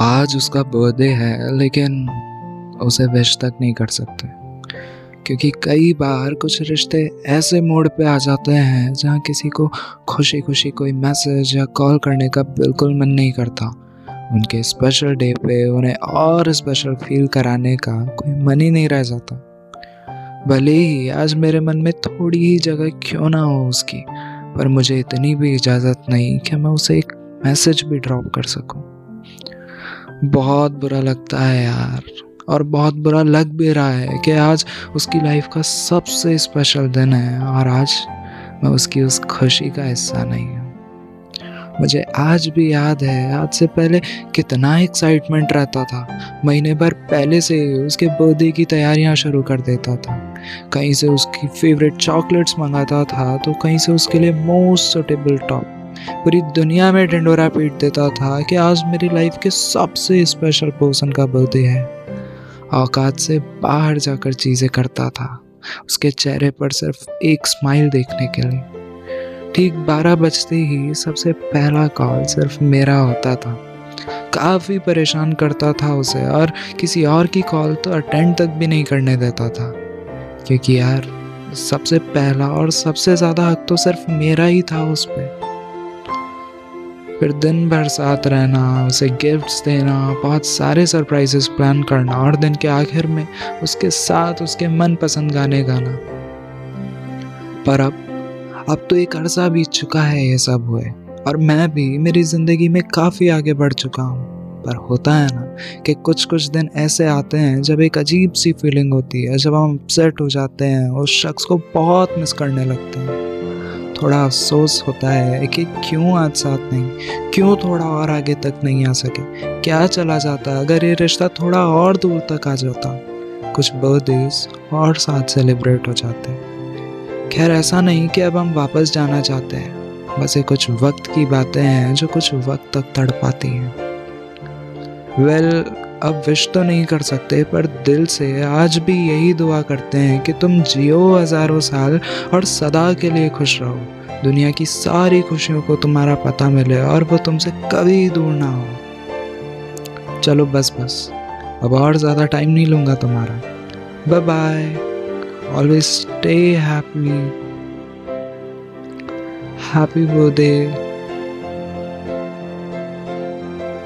आज उसका बर्थडे है, लेकिन उसे विश तक नहीं कर सकते। क्योंकि कई बार कुछ रिश्ते ऐसे मोड पे आ जाते हैं, जहाँ किसी को खुशी खुशी कोई मैसेज या कॉल करने का बिल्कुल मन नहीं करता। उनके स्पेशल डे पे, उन्हें और स्पेशल फील कराने का कोई मन ही नहीं रह जाता। भले ही आज मेरे मन में थोड़ी ही जगह क्यों ना हो उसकी, पर मुझे इतनी भी इजाज़त नहीं कि मैं उसे एक मैसेज भी ड्रॉप कर सकूँ। बहुत बुरा लगता है यार। और बहुत बुरा लग भी रहा है कि आज उसकी लाइफ का सबसे स्पेशल दिन है और आज मैं उसकी उस खुशी का हिस्सा नहीं हूँ। मुझे आज भी याद है, आज से पहले कितना एक्साइटमेंट रहता था। महीने भर पहले से उसके बर्थडे की तैयारियाँ शुरू कर देता था। कहीं से उसकी फेवरेट चॉकलेट्स मंगाता था तो कहीं से उसके लिए मोस्ट सुटेबल टॉप पूरी दुनिया में ढिंडोरा पीट देता था कि आज मेरी लाइफ के सबसे स्पेशल पर्सन का बर्थडे है। औकात से बाहर जाकर चीज़ें करता था। उसके चेहरे पर सिर्फ़ एक स्माइल देखने के लिए। ठीक बारह बजते ही सबसे पहला कॉल सिर्फ़ मेरा होता था। काफ़ी परेशान करता था उसे और किसी और की कॉल तो अटेंड तक भी नहीं करने देता था। क्योंकि यार, सबसे पहला और सबसे ज़्यादा हक तो सिर्फ़ मेरा ही था उस पर फिर दिन भर साथ रहना, उसे गिफ्ट्स देना, बहुत सारे सरप्राइजेस प्लान करना और दिन के आखिर में उसके साथ उसके मनपसंद गाने गाना। पर अब अब तो एक अरसा बीत चुका है, ये सब हुए। और मैं भी, मेरी ज़िंदगी में काफ़ी आगे बढ़ चुका हूँ। पर होता है ना कि कुछ कुछ दिन ऐसे आते हैं, जब एक अजीब सी फीलिंग होती है, जब हम अपसेट हो जाते हैं, उस शख्स को बहुत मिस करने लगते हैं। थोड़ा अफसोस होता है कि क्यों आज साथ नहीं? क्यों थोड़ा और आगे तक नहीं आ सके? क्या चला जाता अगर ये रिश्ता थोड़ा और दूर तक आ जाता? कुछ बर्थडेज और साथ सेलिब्रेट हो जाते। खैर ऐसा नहीं कि अब हम वापस जाना चाहते हैं। बस ये कुछ वक्त की बातें हैं जो कुछ वक्त तक तड़ पाती हैं। वेल well, अब विश तो नहीं कर सकते, पर दिल से आज भी यही दुआ करते हैं कि तुम जियो हज़ारों साल और सदा के लिए खुश रहो। दुनिया की सारी खुशियों को तुम्हारा पता मिले और वो तुमसे कभी दूर ना हो। चलो बस बस। अब और ज़्यादा टाइम नहीं लूँगा तुम्हारा। Bye bye always stay happy happy birthday